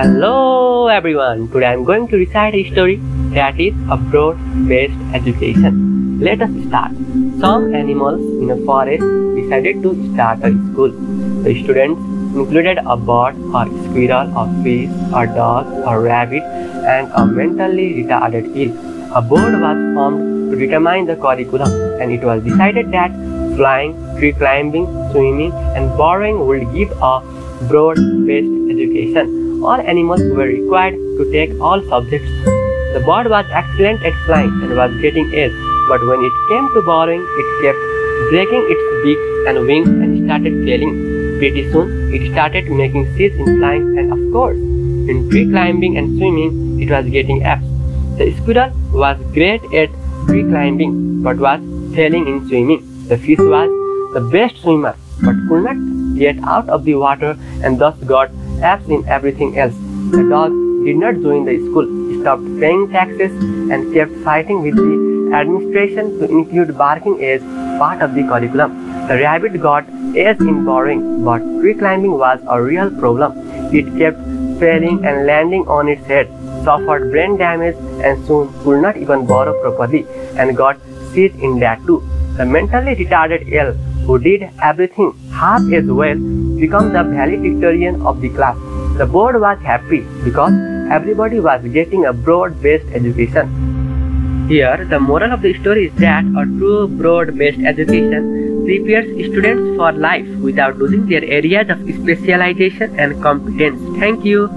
Hello everyone, today I'm going to recite a story that is a broad-based education. Let us start. Some animals in a forest decided to start a school. The students included a bird, a squirrel, a fish, a dog, a rabbit, and a mentally retarded eel. A board was formed to determine the curriculum, and it was decided that flying, tree climbing, swimming, and burrowing would give a broad-based education. All animals were required to take all subjects. The bird was excellent at flying and was getting A's, but when it came to burrowing, it kept breaking its beak and wings and started failing. Pretty soon, it started making C's in flying, and of course, in tree climbing and swimming, it was getting F's. The squirrel was great at tree climbing, but was failing in swimming. The fish was the best swimmer, but could not get out of the water and thus got F's in everything else. The dog did not join the school, stopped paying taxes, and kept fighting with the administration to include barking as part of the curriculum. The rabbit got A's in burrowing, but tree climbing was a real problem. It kept failing and landing on its head, suffered brain damage, and soon could not even burrow properly, and got C's in that too. The mentally retarded eel, who did everything half as well, became the valedictorian of the class. The board was happy because everybody was getting a broad-based education. Here, the moral of the story is that a true broad-based education prepares students for life without losing their areas of specialization and competence. Thank you.